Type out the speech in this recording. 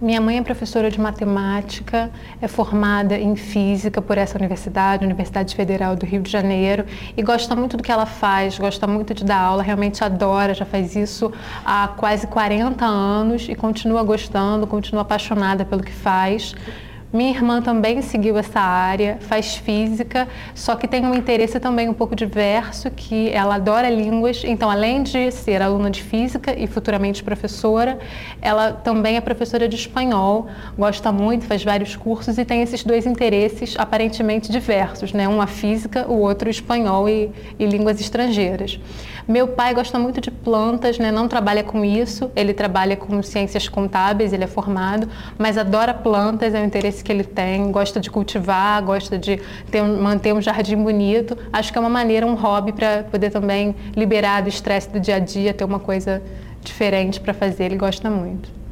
Minha mãe é professora de matemática, é formada em física por essa universidade, Universidade Federal do Rio de Janeiro, e gosta muito do que ela faz, gosta muito de dar aula, realmente adora, já faz isso há quase 40 anos e continua gostando, continua apaixonada pelo que faz. Minha irmã também seguiu essa área, faz física, só que tem um interesse também um pouco diverso, que ela adora línguas, então além de ser aluna de física e futuramente professora, ela também é professora de espanhol, gosta muito, faz vários cursos e tem esses dois interesses aparentemente diversos, né? Um a física, o outro o espanhol e, e línguas estrangeiras. Meu pai gosta muito de plantas, né? não trabalha com isso, ele trabalha com ciências contábeis, ele é formado, mas adora plantas, é um interesse que ele tem, gosta de cultivar, gosta de ter, manter um jardim bonito. Acho que é uma maneira, um hobby para poder também liberar do estresse do dia a dia, ter uma coisa diferente para fazer, ele gosta muito.